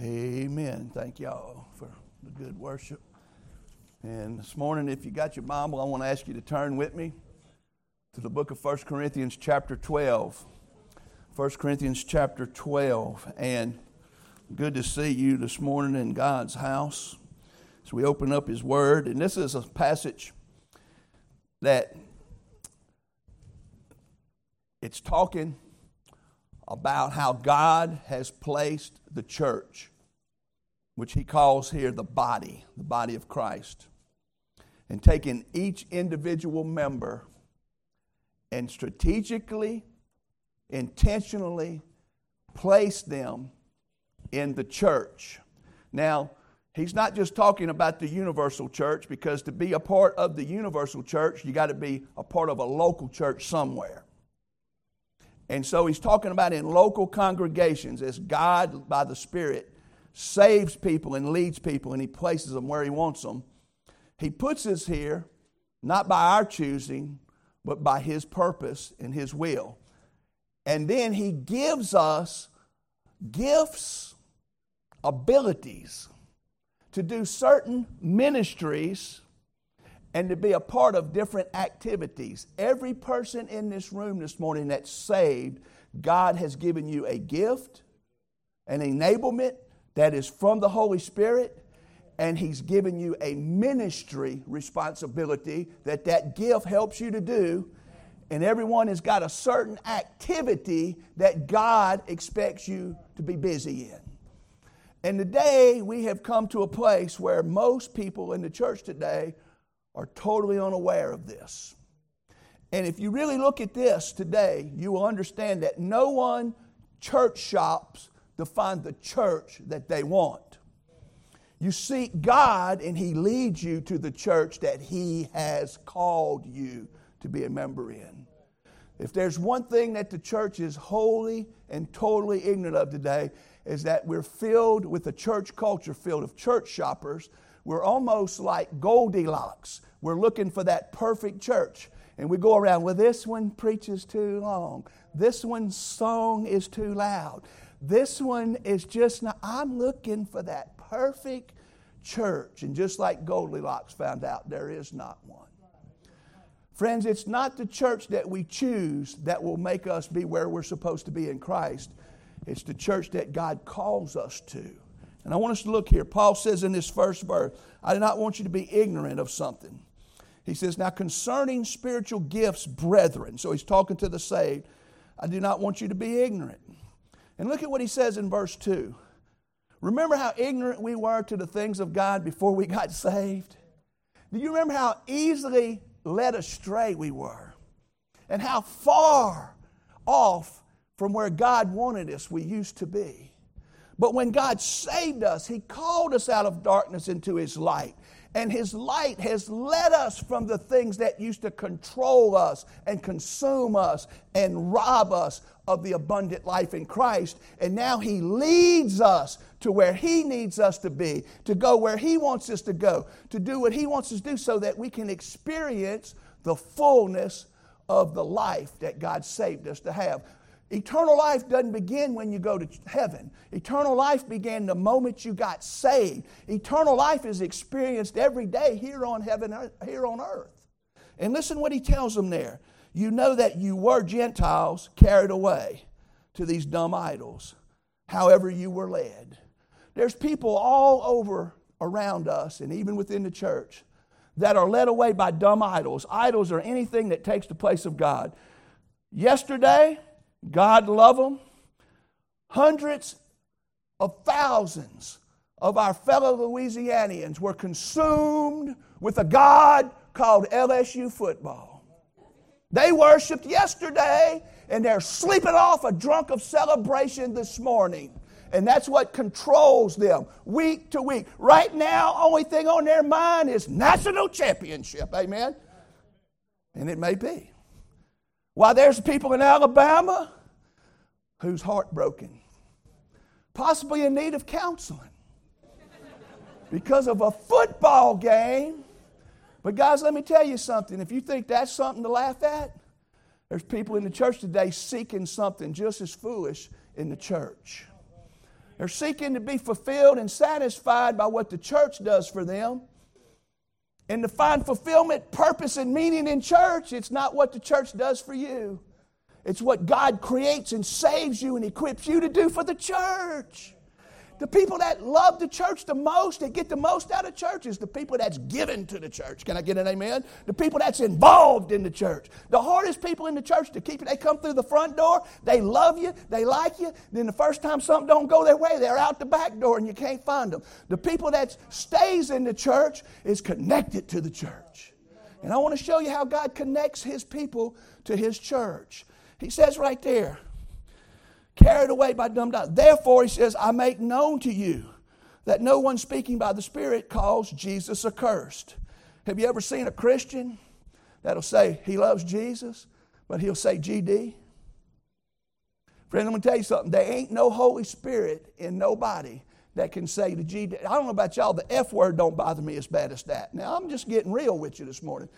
Amen. Thank y'all for the good worship. And this morning, if you got your Bible, I want to ask you to turn with me to the book of 1 Corinthians, chapter 12. 1 Corinthians, chapter 12. And good to see you this morning in God's house as we open up His Word. And this is a passage that it's talking about how God has placed the church, which he calls here the body, the body of Christ, and taking each individual member and strategically, intentionally place them in the church. Now, he's not just talking about the universal church because to be a part of the universal church, you got to be a part of a local church somewhere. And so he's talking about in local congregations as God, by the Spirit, saves people and leads people and he places them where he wants them. He puts us here not by our choosing, but by his purpose and his will. And then he gives us gifts, abilities to do certain ministries and to be a part of different activities. Every person in this room this morning that's saved, God has given you a gift, an enablement that is from the Holy Spirit, and He's given you a ministry responsibility that that gift helps you to do. And everyone has got a certain activity that God expects you to be busy in. And today we have come to a place where most people in the church today are totally unaware of this. And if you really look at this today, you will understand that no one church shops to find the church that they want. You seek God, and He leads you to the church that He has called you to be a member in. If there's one thing that the church is wholly and totally ignorant of today, is that we're filled with a church culture filled of church shoppers we're almost like Goldilocks. We're looking for that perfect church. And we go around, well, this one preaches too long. This one's song is too loud. This one is just not, I'm looking for that perfect church. And just like Goldilocks found out, there is not one. Friends, it's not the church that we choose that will make us be where we're supposed to be in Christ. It's the church that God calls us to. And I want us to look here. Paul says in this first verse, I do not want you to be ignorant of something. He says, Now concerning spiritual gifts, brethren, so he's talking to the saved, I do not want you to be ignorant. And look at what he says in verse 2. Remember how ignorant we were to the things of God before we got saved? Do you remember how easily led astray we were? And how far off from where God wanted us we used to be? But when God saved us, He called us out of darkness into His light. And His light has led us from the things that used to control us and consume us and rob us of the abundant life in Christ. And now He leads us to where He needs us to be, to go where He wants us to go, to do what He wants us to do so that we can experience the fullness of the life that God saved us to have. Eternal life doesn't begin when you go to heaven. Eternal life began the moment you got saved. Eternal life is experienced every day here on heaven, here on earth. And listen what he tells them there. You know that you were Gentiles carried away to these dumb idols, however you were led. There's people all over around us and even within the church that are led away by dumb idols. Idols are anything that takes the place of God. Yesterday, God love them. Hundreds of thousands of our fellow Louisianians were consumed with a God called LSU football. They worshiped yesterday and they're sleeping off a drunk of celebration this morning. And that's what controls them week to week. Right now, only thing on their mind is national championship. Amen. And it may be. While there's people in Alabama who's heartbroken, possibly in need of counseling because of a football game. But, guys, let me tell you something. If you think that's something to laugh at, there's people in the church today seeking something just as foolish in the church. They're seeking to be fulfilled and satisfied by what the church does for them. And to find fulfillment, purpose, and meaning in church, it's not what the church does for you. It's what God creates and saves you and equips you to do for the church. The people that love the church the most, that get the most out of church, is the people that's given to the church. Can I get an amen? The people that's involved in the church. The hardest people in the church to keep it, they come through the front door, they love you, they like you. Then the first time something don't go their way, they're out the back door and you can't find them. The people that stays in the church is connected to the church. And I want to show you how God connects his people to his church. He says right there, carried away by dumb doctrine. Therefore, he says, I make known to you that no one speaking by the Spirit calls Jesus accursed. Have you ever seen a Christian that'll say he loves Jesus, but he'll say GD? Friend, I'm going to tell you something. There ain't no Holy Spirit in nobody that can say the. I don't know about y'all, the F word don't bother me as bad as that. Now, I'm just getting real with you this morning.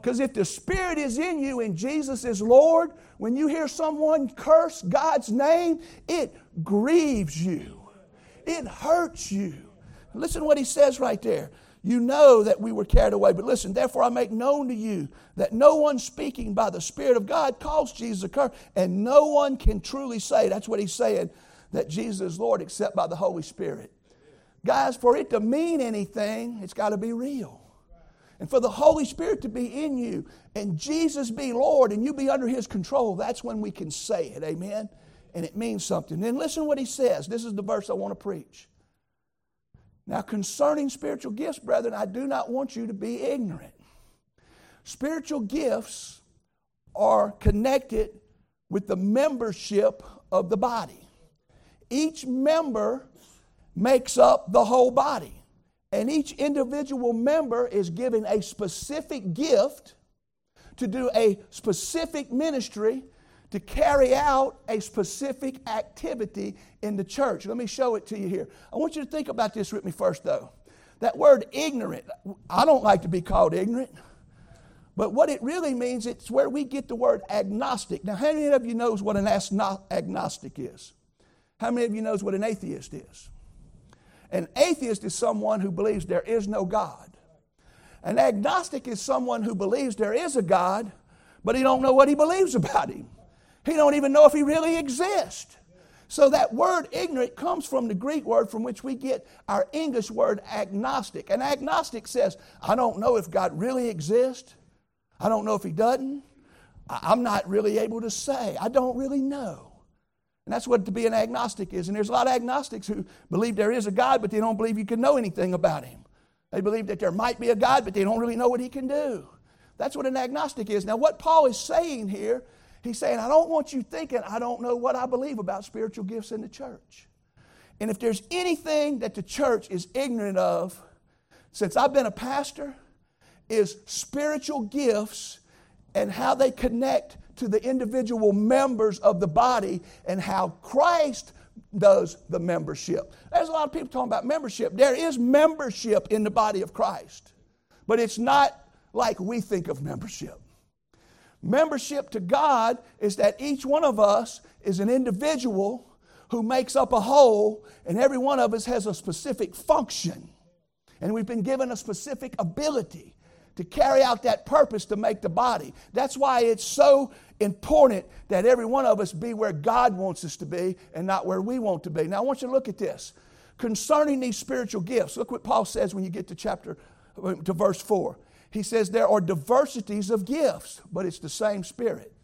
Because if the Spirit is in you and Jesus is Lord, when you hear someone curse God's name, it grieves you. It hurts you. Listen what he says right there. You know that we were carried away. But listen, therefore I make known to you that no one speaking by the Spirit of God calls Jesus a curse, and no one can truly say, that's what he's saying, that Jesus is Lord except by the Holy Spirit. Guys, for it to mean anything, it's got to be real and for the Holy Spirit to be in you and Jesus be Lord and you be under His control, that's when we can say it. Amen? And it means something. Then listen what He says. This is the verse I want to preach. Now, concerning spiritual gifts, brethren, I do not want you to be ignorant. Spiritual gifts are connected with the membership of the body. Each member makes up the whole body. And each individual member is given a specific gift to do a specific ministry to carry out a specific activity in the church. Let me show it to you here. I want you to think about this with me first, though. That word ignorant, I don't like to be called ignorant. But what it really means, it's where we get the word agnostic. Now, how many of you knows what an agnostic is? How many of you knows what an atheist is? An atheist is someone who believes there is no God. An agnostic is someone who believes there is a God, but he don't know what he believes about him. He don't even know if he really exists. So that word ignorant comes from the Greek word from which we get our English word agnostic. An agnostic says, I don't know if God really exists. I don't know if he doesn't. I'm not really able to say. I don't really know. And that's what to be an agnostic is. And there's a lot of agnostics who believe there is a God, but they don't believe you can know anything about him. They believe that there might be a God, but they don't really know what he can do. That's what an agnostic is. Now, what Paul is saying here, he's saying, I don't want you thinking I don't know what I believe about spiritual gifts in the church. And if there's anything that the church is ignorant of, since I've been a pastor, is spiritual gifts and how they connect to the individual members of the body and how Christ does the membership. There's a lot of people talking about membership. There is membership in the body of Christ, but it's not like we think of membership. Membership to God is that each one of us is an individual who makes up a whole, and every one of us has a specific function. And we've been given a specific ability to carry out that purpose to make the body. That's why it's so important that every one of us be where God wants us to be and not where we want to be. Now, I want you to look at this. Concerning these spiritual gifts, look what Paul says when you get to chapter, to verse 4. He says, There are diversities of gifts, but it's the same Spirit.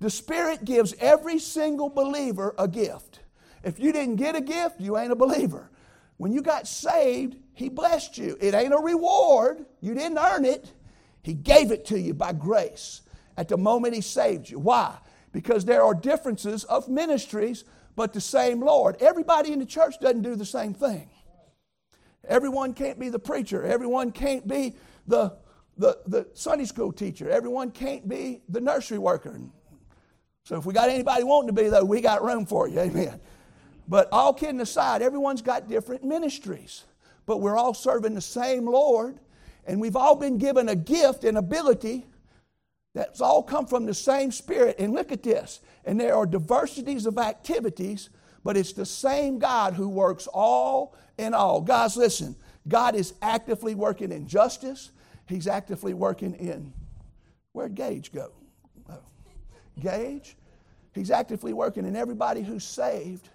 The Spirit gives every single believer a gift. If you didn't get a gift, you ain't a believer. When you got saved, He blessed you. It ain't a reward, you didn't earn it. He gave it to you by grace at the moment He saved you. Why? Because there are differences of ministries, but the same Lord. Everybody in the church doesn't do the same thing. Everyone can't be the preacher. Everyone can't be the, the, the Sunday school teacher. Everyone can't be the nursery worker. So if we got anybody wanting to be, though, we got room for you. Amen. But all kidding aside, everyone's got different ministries. But we're all serving the same Lord, and we've all been given a gift and ability that's all come from the same Spirit. And look at this. And there are diversities of activities, but it's the same God who works all in all. Guys, listen, God is actively working in justice, He's actively working in. Where'd Gage go? Oh. Gage? He's actively working in everybody who's saved,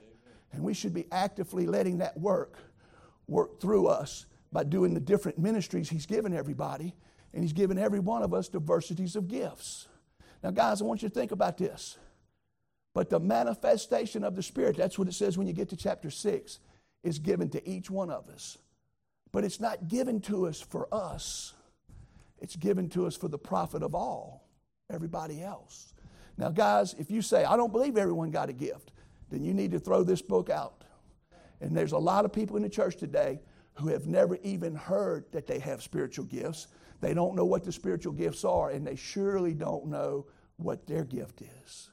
and we should be actively letting that work work through us by doing the different ministries He's given everybody, and He's given every one of us diversities of gifts. Now, guys, I want you to think about this. But the manifestation of the Spirit, that's what it says when you get to chapter 6, is given to each one of us. But it's not given to us for us, it's given to us for the profit of all, everybody else. Now, guys, if you say, I don't believe everyone got a gift, then you need to throw this book out. And there's a lot of people in the church today who have never even heard that they have spiritual gifts. They don't know what the spiritual gifts are, and they surely don't know what their gift is.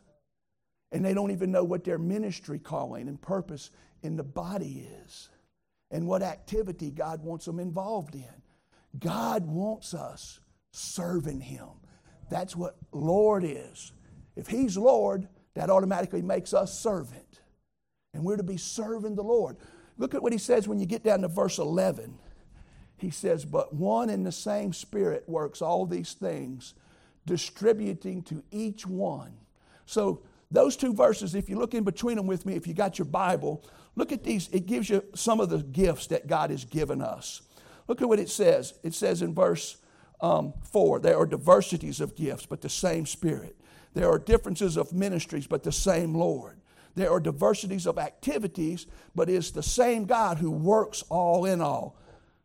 And they don't even know what their ministry calling and purpose in the body is and what activity God wants them involved in. God wants us serving Him. That's what Lord is. If He's Lord, that automatically makes us servant. And we're to be serving the Lord. Look at what He says when you get down to verse 11. He says, But one and the same Spirit works all these things, distributing to each one. So, those two verses, if you look in between them with me, if you got your Bible, look at these. It gives you some of the gifts that God has given us. Look at what it says. It says in verse um, 4 there are diversities of gifts, but the same Spirit. There are differences of ministries, but the same Lord. There are diversities of activities, but it's the same God who works all in all.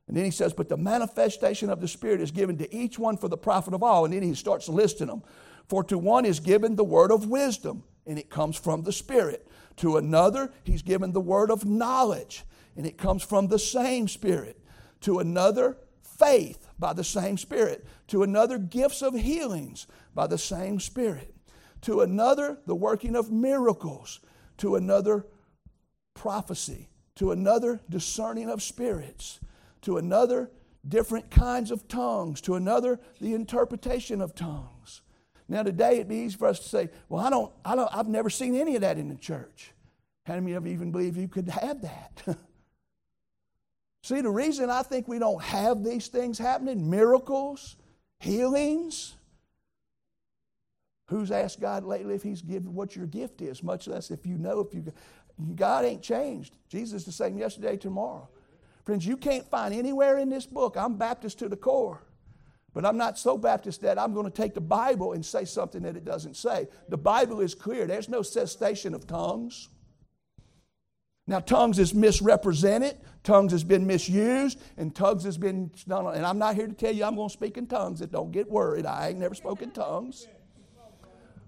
And then he says, But the manifestation of the Spirit is given to each one for the profit of all. And then he starts listing them. For to one is given the word of wisdom, and it comes from the Spirit. To another, he's given the word of knowledge, and it comes from the same Spirit. To another, faith by the same Spirit. To another, gifts of healings by the same Spirit. To another, the working of miracles. To another, prophecy. To another, discerning of spirits. To another, different kinds of tongues. To another, the interpretation of tongues. Now, today it'd be easy for us to say, well, I don't, I don't, I've never seen any of that in the church. How many of you even believe you could have that? See, the reason I think we don't have these things happening, miracles, healings, who's asked God lately if He's given what your gift is, much less if you know if you God ain't changed. Jesus is the same yesterday, tomorrow. Friends, you can't find anywhere in this book, I'm Baptist to the core. But I'm not so Baptist that I'm going to take the Bible and say something that it doesn't say. The Bible is clear. There's no cessation of tongues. Now, tongues is misrepresented, tongues has been misused, and tongues has been. And I'm not here to tell you I'm going to speak in tongues. That don't get worried. I ain't never spoken tongues.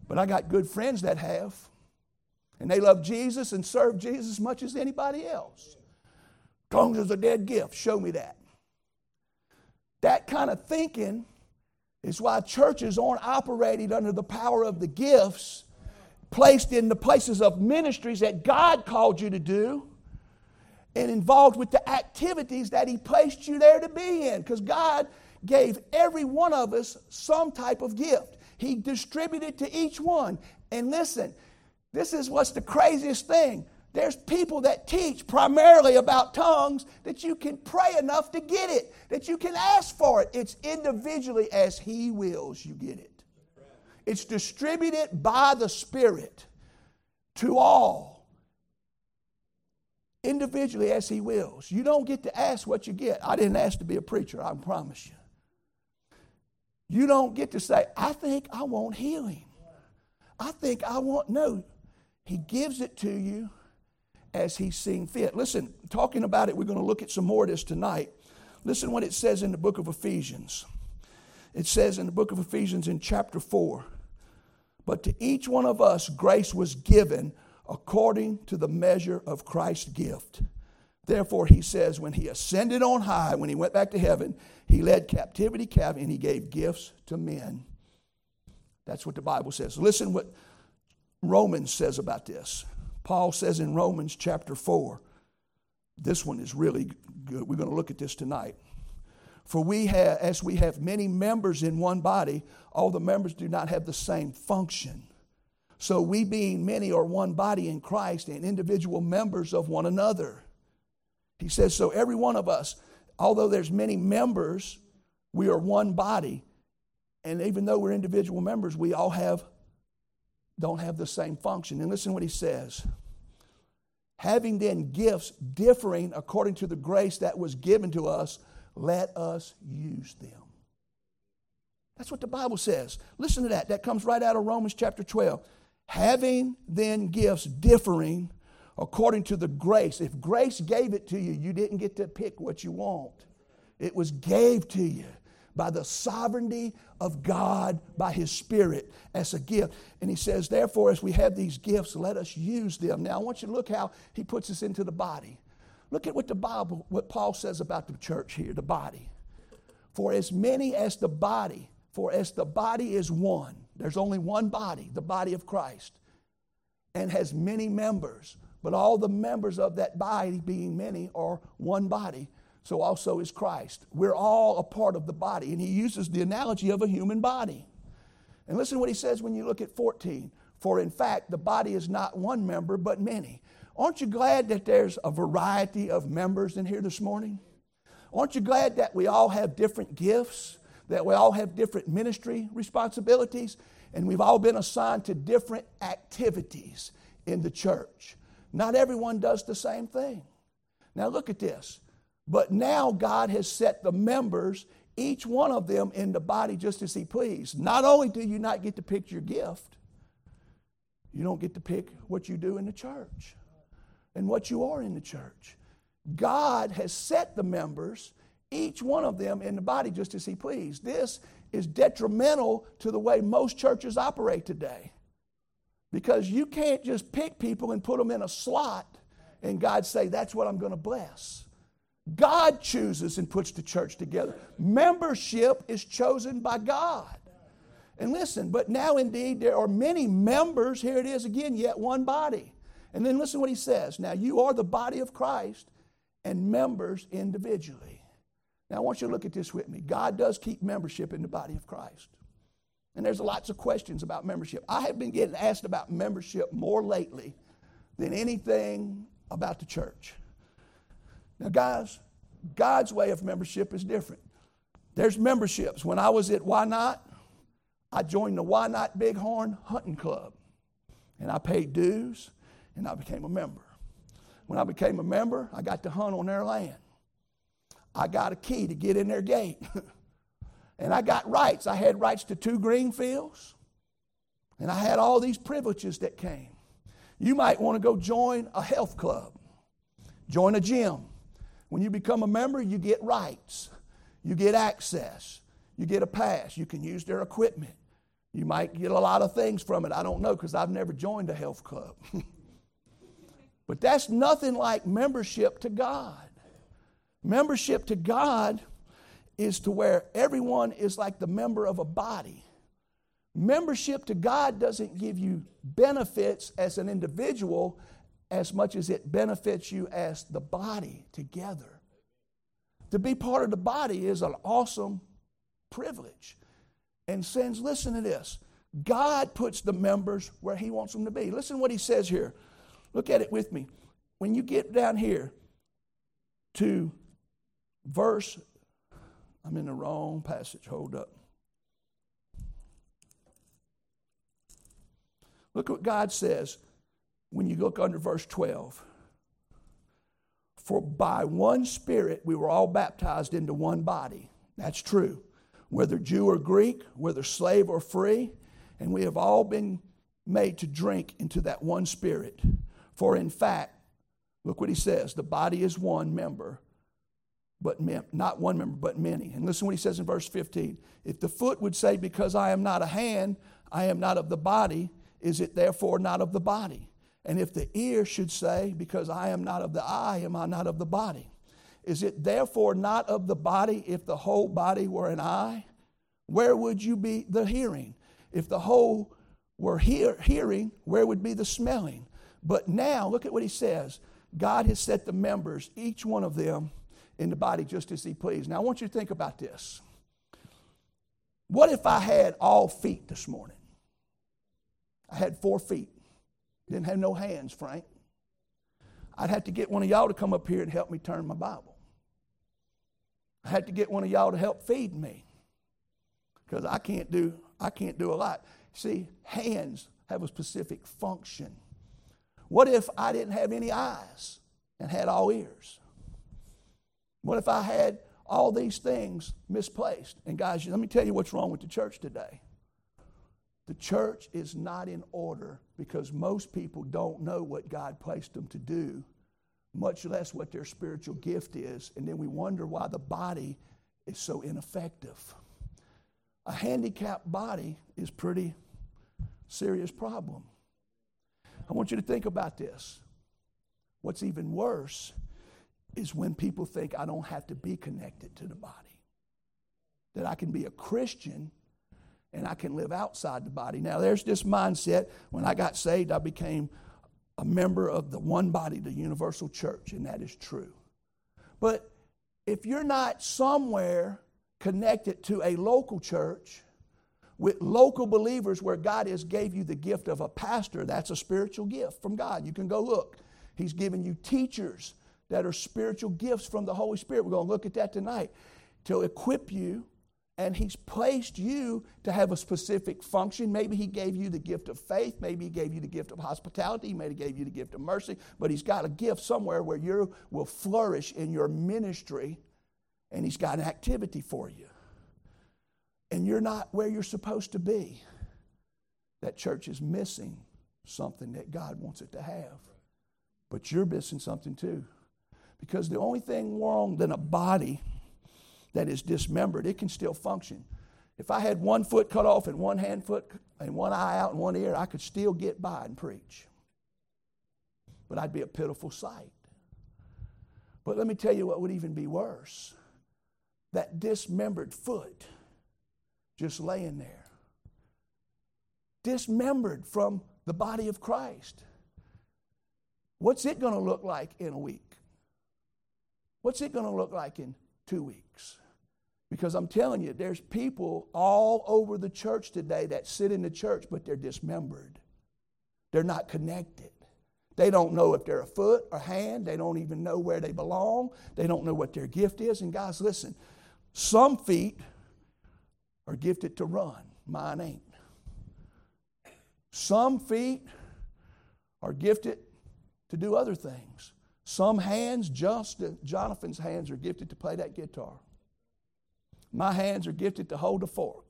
But I got good friends that have. And they love Jesus and serve Jesus as much as anybody else. Tongues is a dead gift. Show me that. That kind of thinking is why churches aren't operating under the power of the gifts placed in the places of ministries that God called you to do and involved with the activities that He placed you there to be in. Because God gave every one of us some type of gift, He distributed to each one. And listen, this is what's the craziest thing. There's people that teach primarily about tongues that you can pray enough to get it, that you can ask for it. It's individually as He wills you get it. It's distributed by the Spirit to all, individually as He wills. You don't get to ask what you get. I didn't ask to be a preacher, I promise you. You don't get to say, I think I want healing. I think I want, no. He gives it to you as he's seen fit. Listen, talking about it, we're going to look at some more of this tonight. Listen what it says in the book of Ephesians. It says in the book of Ephesians in chapter 4 But to each one of us grace was given according to the measure of Christ's gift. Therefore, he says, when he ascended on high, when he went back to heaven, he led captivity captive and he gave gifts to men. That's what the Bible says. Listen what Romans says about this. Paul says in Romans chapter 4, this one is really good. We're going to look at this tonight. For we have, as we have many members in one body, all the members do not have the same function. So we, being many, are one body in Christ and individual members of one another. He says, So every one of us, although there's many members, we are one body. And even though we're individual members, we all have don't have the same function. And listen what he says. Having then gifts differing according to the grace that was given to us, let us use them. That's what the Bible says. Listen to that. That comes right out of Romans chapter 12. Having then gifts differing according to the grace. If grace gave it to you, you didn't get to pick what you want. It was gave to you by the sovereignty of God, by His Spirit as a gift. And He says, therefore, as we have these gifts, let us use them. Now, I want you to look how He puts us into the body. Look at what the Bible, what Paul says about the church here, the body. For as many as the body, for as the body is one, there's only one body, the body of Christ, and has many members, but all the members of that body, being many, are one body so also is Christ. We're all a part of the body. And he uses the analogy of a human body. And listen to what he says when you look at 14. For in fact, the body is not one member, but many. Aren't you glad that there's a variety of members in here this morning? Aren't you glad that we all have different gifts, that we all have different ministry responsibilities, and we've all been assigned to different activities in the church? Not everyone does the same thing. Now, look at this. But now God has set the members, each one of them, in the body just as He pleased. Not only do you not get to pick your gift, you don't get to pick what you do in the church and what you are in the church. God has set the members, each one of them, in the body just as He pleased. This is detrimental to the way most churches operate today. Because you can't just pick people and put them in a slot and God say, that's what I'm going to bless. God chooses and puts the church together. Membership is chosen by God. And listen, but now indeed there are many members, here it is again, yet one body. And then listen what he says. Now you are the body of Christ and members individually. Now I want you to look at this with me. God does keep membership in the body of Christ. And there's lots of questions about membership. I have been getting asked about membership more lately than anything about the church. Now, guys, God's way of membership is different. There's memberships. When I was at Why Not, I joined the Why Not Bighorn Hunting Club. And I paid dues and I became a member. When I became a member, I got to hunt on their land. I got a key to get in their gate. and I got rights. I had rights to two green fields. And I had all these privileges that came. You might want to go join a health club, join a gym, when you become a member, you get rights, you get access, you get a pass, you can use their equipment. You might get a lot of things from it. I don't know because I've never joined a health club. but that's nothing like membership to God. Membership to God is to where everyone is like the member of a body. Membership to God doesn't give you benefits as an individual, as much as it benefits you as the body together. To be part of the body is an awesome privilege. And sins, listen to this. God puts the members where He wants them to be. Listen to what He says here. Look at it with me. When you get down here to verse, I'm in the wrong passage. Hold up. Look what God says when you look under verse 12. For by one Spirit we were all baptized into one body. That's true. Whether Jew or Greek, whether slave or free, and we have all been made to drink into that one Spirit. For in fact, look what he says the body is one member, but not one member, but many. And listen what he says in verse 15. If the foot would say, Because I am not a hand, I am not of the body, is it therefore not of the body? And if the ear should say, Because I am not of the eye, am I not of the body? Is it therefore not of the body if the whole body were an eye? Where would you be the hearing? If the whole were hear, hearing, where would be the smelling? But now, look at what he says God has set the members, each one of them, in the body just as he pleased. Now, I want you to think about this. What if I had all feet this morning? I had four feet. Didn't have no hands, Frank. I'd have to get one of y'all to come up here and help me turn my Bible. I had to get one of y'all to help feed me because I can't do I can't do a lot. See, hands have a specific function. What if I didn't have any eyes and had all ears? What if I had all these things misplaced? And guys, let me tell you what's wrong with the church today. The church is not in order because most people don't know what God placed them to do, much less what their spiritual gift is. And then we wonder why the body is so ineffective. A handicapped body is pretty serious problem. I want you to think about this. What's even worse is when people think I don't have to be connected to the body. That I can be a Christian and I can live outside the body. Now, there's this mindset. When I got saved, I became a member of the one body, the universal church, and that is true. But if you're not somewhere connected to a local church with local believers where God has gave you the gift of a pastor, that's a spiritual gift from God. You can go look. He's given you teachers that are spiritual gifts from the Holy Spirit. We're going to look at that tonight to equip you and he's placed you to have a specific function. Maybe he gave you the gift of faith. Maybe he gave you the gift of hospitality. Maybe He gave you the gift of mercy. But he's got a gift somewhere where you will flourish in your ministry, and he's got an activity for you. And you're not where you're supposed to be. That church is missing something that God wants it to have. But you're missing something too. Because the only thing wrong than a body that is dismembered, it can still function. If I had one foot cut off and one hand foot and one eye out and one ear, I could still get by and preach. But I'd be a pitiful sight. But let me tell you what would even be worse that dismembered foot just laying there, dismembered from the body of Christ. What's it going to look like in a week? What's it going to look like in two weeks? Because I'm telling you, there's people all over the church today that sit in the church, but they're dismembered. They're not connected. They don't know if they're a foot or hand. They don't even know where they belong. They don't know what their gift is. And guys, listen, some feet are gifted to run, mine ain't. Some feet are gifted to do other things. Some hands, just Jonathan's hands, are gifted to play that guitar. My hands are gifted to hold a fork.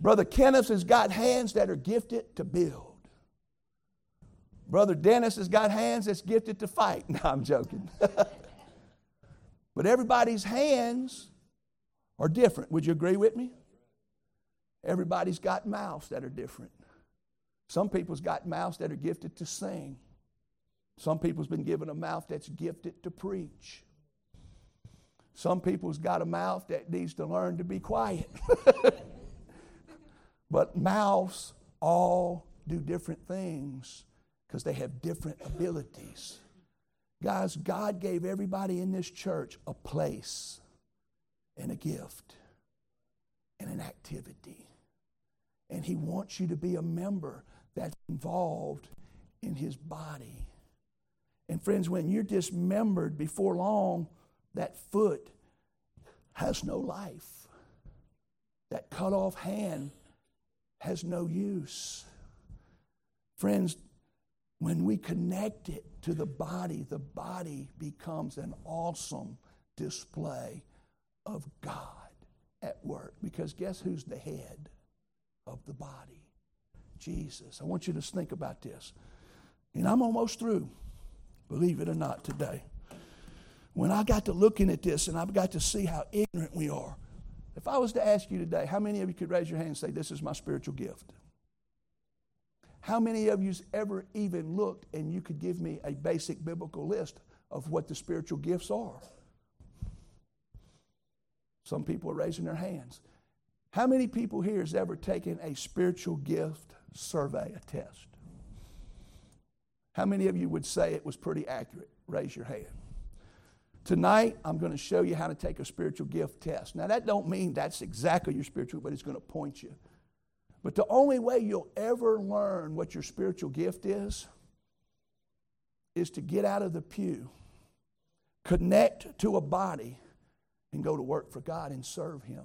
Brother Kenneth has got hands that are gifted to build. Brother Dennis has got hands that's gifted to fight. No, I'm joking. but everybody's hands are different. Would you agree with me? Everybody's got mouths that are different. Some people's got mouths that are gifted to sing. Some people's been given a mouth that's gifted to preach. Some people's got a mouth that needs to learn to be quiet. but mouths all do different things because they have different abilities. Guys, God gave everybody in this church a place and a gift and an activity. And He wants you to be a member that's involved in His body. And friends, when you're dismembered before long, that foot has no life. That cut off hand has no use. Friends, when we connect it to the body, the body becomes an awesome display of God at work. Because guess who's the head of the body? Jesus. I want you to think about this. And I'm almost through, believe it or not, today when I got to looking at this and I've got to see how ignorant we are, if I was to ask you today, how many of you could raise your hand and say, This is my spiritual gift? How many of you ever even looked and you could give me a basic biblical list of what the spiritual gifts are? Some people are raising their hands. How many people here has ever taken a spiritual gift survey, a test? How many of you would say it was pretty accurate? Raise your hand. Tonight, I'm going to show you how to take a spiritual gift test. Now, that don't mean that's exactly your spiritual, but it's going to point you. But the only way you'll ever learn what your spiritual gift is is to get out of the pew, connect to a body, and go to work for God and serve Him.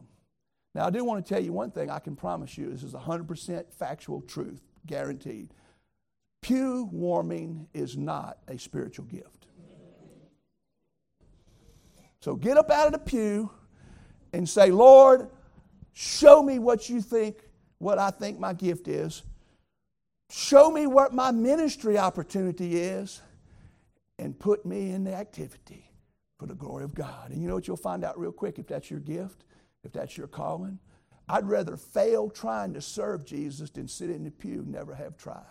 Now, I do want to tell you one thing I can promise you this is 100% factual truth, guaranteed. Pew warming is not a spiritual gift. So get up out of the pew and say, Lord, show me what you think, what I think my gift is. Show me what my ministry opportunity is and put me in the activity for the glory of God. And you know what you'll find out real quick if that's your gift, if that's your calling? I'd rather fail trying to serve Jesus than sit in the pew and never have tried.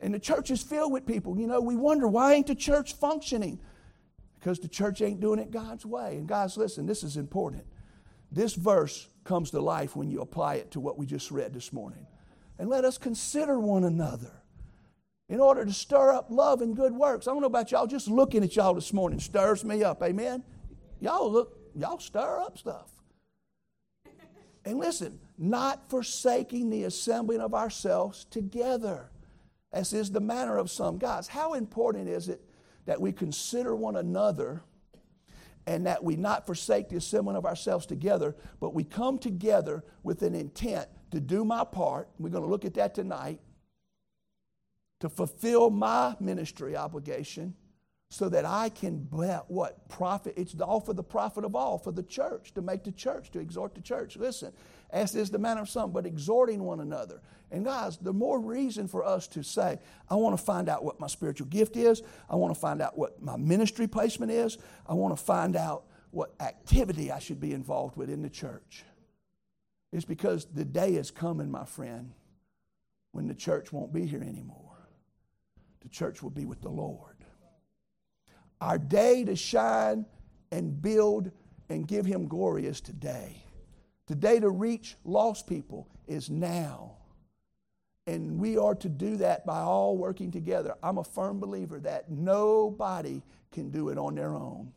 And the church is filled with people. You know, we wonder why ain't the church functioning? Because the church ain't doing it God's way. And guys, listen, this is important. This verse comes to life when you apply it to what we just read this morning. And let us consider one another in order to stir up love and good works. I don't know about y'all, just looking at y'all this morning stirs me up. Amen? Y'all look, y'all stir up stuff. And listen, not forsaking the assembling of ourselves together, as is the manner of some. Guys, how important is it that we consider one another and that we not forsake the assembling of ourselves together, but we come together with an intent to do my part? We're going to look at that tonight to fulfill my ministry obligation so that I can what profit it's all for the profit of all for the church to make the church to exhort the church. Listen as is the manner of some but exhorting one another. And guys the more reason for us to say I want to find out what my spiritual gift is. I want to find out what my ministry placement is. I want to find out what activity I should be involved with in the church. It's because the day is coming my friend when the church won't be here anymore. The church will be with the Lord. Our day to shine and build and give Him glory is today. Today to reach lost people is now. And we are to do that by all working together. I'm a firm believer that nobody can do it on their own.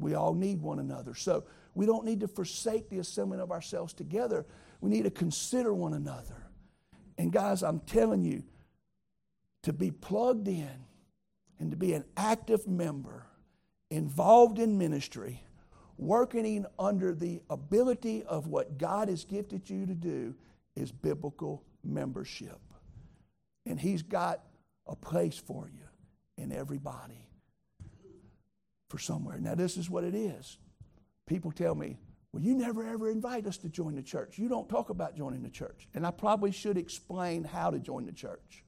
We all need one another. So we don't need to forsake the assembling of ourselves together. We need to consider one another. And guys, I'm telling you, to be plugged in and to be an active member involved in ministry, working under the ability of what God has gifted you to do is biblical membership. And He's got a place for you in everybody for somewhere. Now, this is what it is. People tell me, well, you never ever invite us to join the church. You don't talk about joining the church. And I probably should explain how to join the church.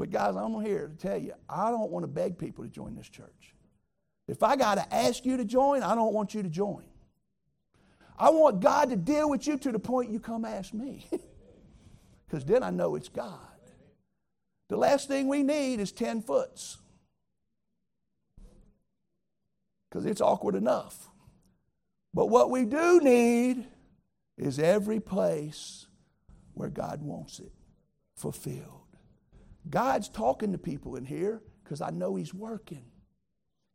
But, guys, I'm here to tell you, I don't want to beg people to join this church. If I got to ask you to join, I don't want you to join. I want God to deal with you to the point you come ask me. Because then I know it's God. The last thing we need is 10 foots. Because it's awkward enough. But what we do need is every place where God wants it fulfilled. God's talking to people in here because I know He's working.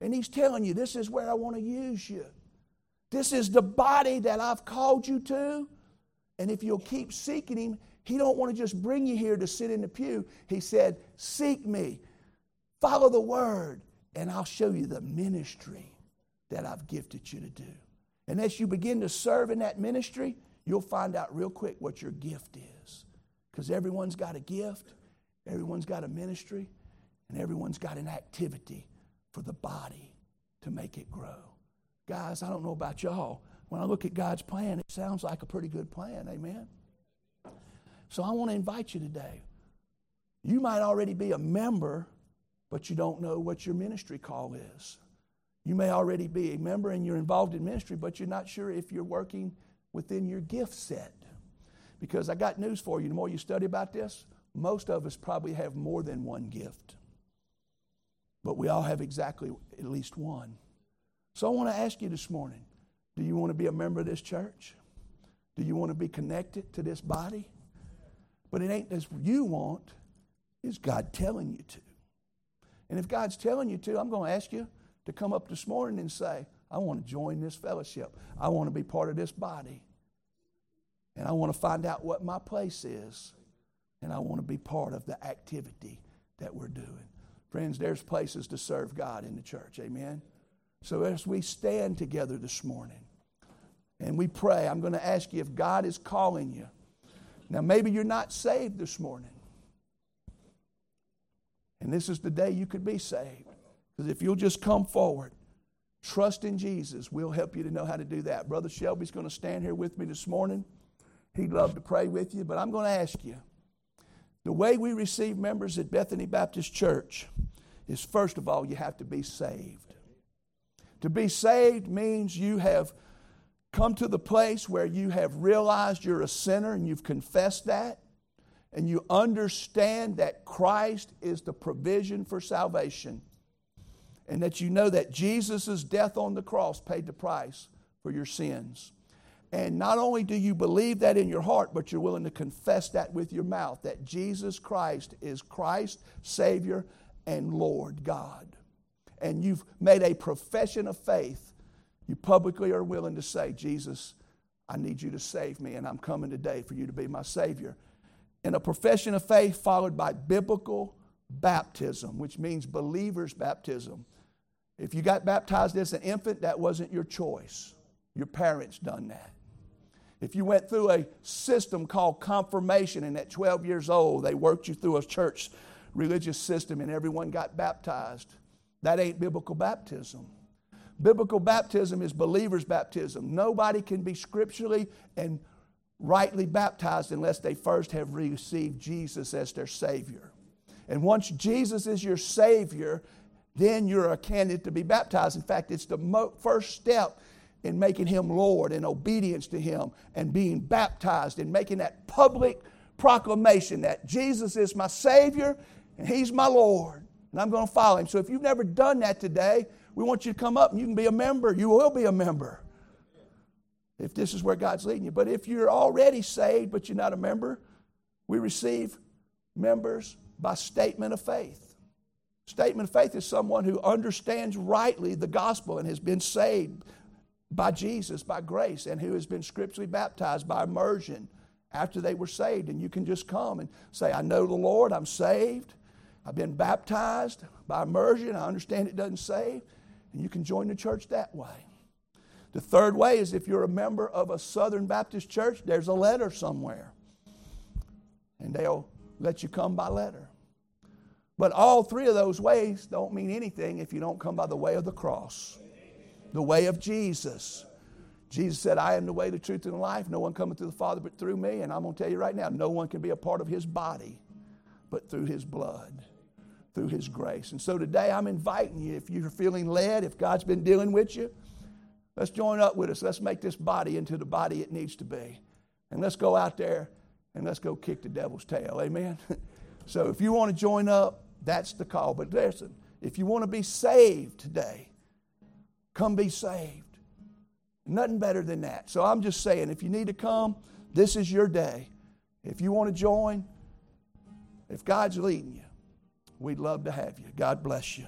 And He's telling you, this is where I want to use you. This is the body that I've called you to. And if you'll keep seeking Him, He don't want to just bring you here to sit in the pew. He said, Seek me, follow the word, and I'll show you the ministry that I've gifted you to do. And as you begin to serve in that ministry, you'll find out real quick what your gift is. Because everyone's got a gift. Everyone's got a ministry and everyone's got an activity for the body to make it grow. Guys, I don't know about y'all. When I look at God's plan, it sounds like a pretty good plan. Amen. So I want to invite you today. You might already be a member, but you don't know what your ministry call is. You may already be a member and you're involved in ministry, but you're not sure if you're working within your gift set. Because I got news for you. The more you study about this, most of us probably have more than one gift, but we all have exactly at least one. So I want to ask you this morning do you want to be a member of this church? Do you want to be connected to this body? But it ain't as you want, is God telling you to? And if God's telling you to, I'm going to ask you to come up this morning and say, I want to join this fellowship. I want to be part of this body. And I want to find out what my place is. And I want to be part of the activity that we're doing. Friends, there's places to serve God in the church. Amen. So as we stand together this morning and we pray, I'm going to ask you if God is calling you. Now, maybe you're not saved this morning. And this is the day you could be saved. Because if you'll just come forward, trust in Jesus, we'll help you to know how to do that. Brother Shelby's going to stand here with me this morning. He'd love to pray with you, but I'm going to ask you the way we receive members at Bethany Baptist Church is first of all, you have to be saved. To be saved means you have come to the place where you have realized you're a sinner and you've confessed that and you understand that Christ is the provision for salvation, and that you know that Jesus' death on the cross paid the price for your sins. And not only do you believe that in your heart, but you're willing to confess that with your mouth that Jesus Christ is Christ, Savior, and Lord God. And you've made a profession of faith. You publicly are willing to say, Jesus, I need you to save me, and I'm coming today for you to be my Savior and a profession of faith followed by biblical baptism, which means believer's baptism. If you got baptized as an infant, that wasn't your choice. Your parents done that. If you went through a system called confirmation and at 12 years old they worked you through a church religious system and everyone got baptized, that ain't biblical baptism. Biblical baptism is believer's baptism. Nobody can be scripturally and rightly baptized unless they first have received Jesus as their Savior. And once Jesus is your Savior, then you're a candidate to be baptized. In fact, it's the mo- first step in making Him Lord and obedience to Him and being baptized and making that public proclamation that Jesus is my Savior and He's my Lord and I'm going to follow Him. So if you've never done that today, we want you to come up and you can be a member. You will be a member if this is where God's leading you. But if you're already saved but you're not a member, we receive members by statement of faith. Statement of faith is someone who understands rightly the gospel and has been saved by Jesus, by grace, and who has been scripturally baptized by immersion after they were saved. And you can just come and say, I know the Lord, I'm saved, I've been baptized by immersion, I understand it doesn't save, and you can join the church that way. The third way is if you're a member of a Southern Baptist church, there's a letter somewhere. And they'll let you come by letter. But all three of those ways don't mean anything if you don't come by the way of the cross, the way of Jesus. Jesus said, I am the way, the truth, and the life. No one cometh to the Father but through me. And I'm going to tell you right now, no one can be a part of his body but through his blood, through his grace. And so today I'm inviting you, if you're feeling led, if God's been dealing with you, Let's join up with us. Let's make this body into the body it needs to be. And let's go out there and let's go kick the devil's tail. Amen? so if you want to join up, that's the call. But listen, if you want to be saved today, come be saved. Nothing better than that. So I'm just saying, if you need to come, this is your day. If you want to join, if God's leading you, we'd love to have you. God bless you.